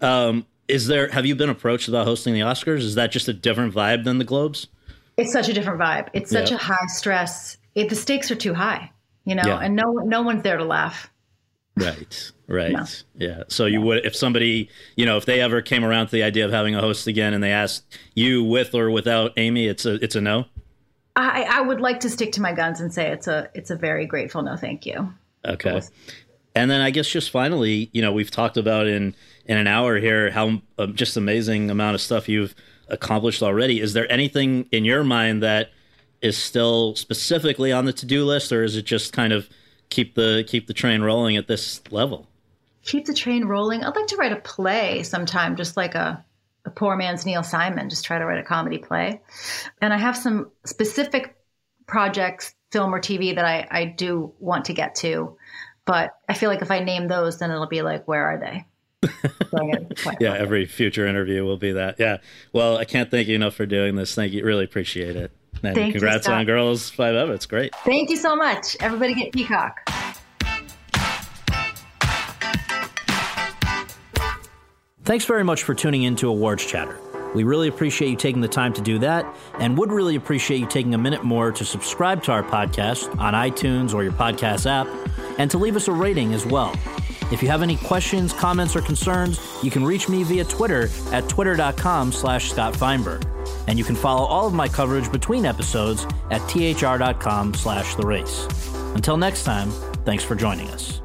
um, is there? Have you been approached about hosting the Oscars? Is that just a different vibe than the Globes? It's such a different vibe. It's such yeah. a high stress. It, the stakes are too high, you know, yeah. and no no one's there to laugh. Right. Right. No. Yeah. So you would, if somebody, you know, if they ever came around to the idea of having a host again, and they asked you with or without Amy, it's a it's a no. I, I would like to stick to my guns and say it's a it's a very grateful no, thank you. Okay. And then I guess just finally, you know, we've talked about in in an hour here how uh, just amazing amount of stuff you've accomplished already. Is there anything in your mind that is still specifically on the to do list, or is it just kind of keep the keep the train rolling at this level? keep the train rolling. I'd like to write a play sometime, just like a, a poor man's Neil Simon, just try to write a comedy play. And I have some specific projects, film or TV, that I, I do want to get to. But I feel like if I name those, then it'll be like, where are they? yeah, every future interview will be that. Yeah. Well, I can't thank you enough for doing this. Thank you. Really appreciate it. And thank congrats you, on Girls5eva. It's great. Thank you so much. Everybody get Peacock. Thanks very much for tuning in to Awards Chatter. We really appreciate you taking the time to do that and would really appreciate you taking a minute more to subscribe to our podcast on iTunes or your podcast app and to leave us a rating as well. If you have any questions, comments, or concerns, you can reach me via Twitter at twitter.com slash Scott Feinberg. And you can follow all of my coverage between episodes at thr.com slash the race. Until next time, Thanks for joining us.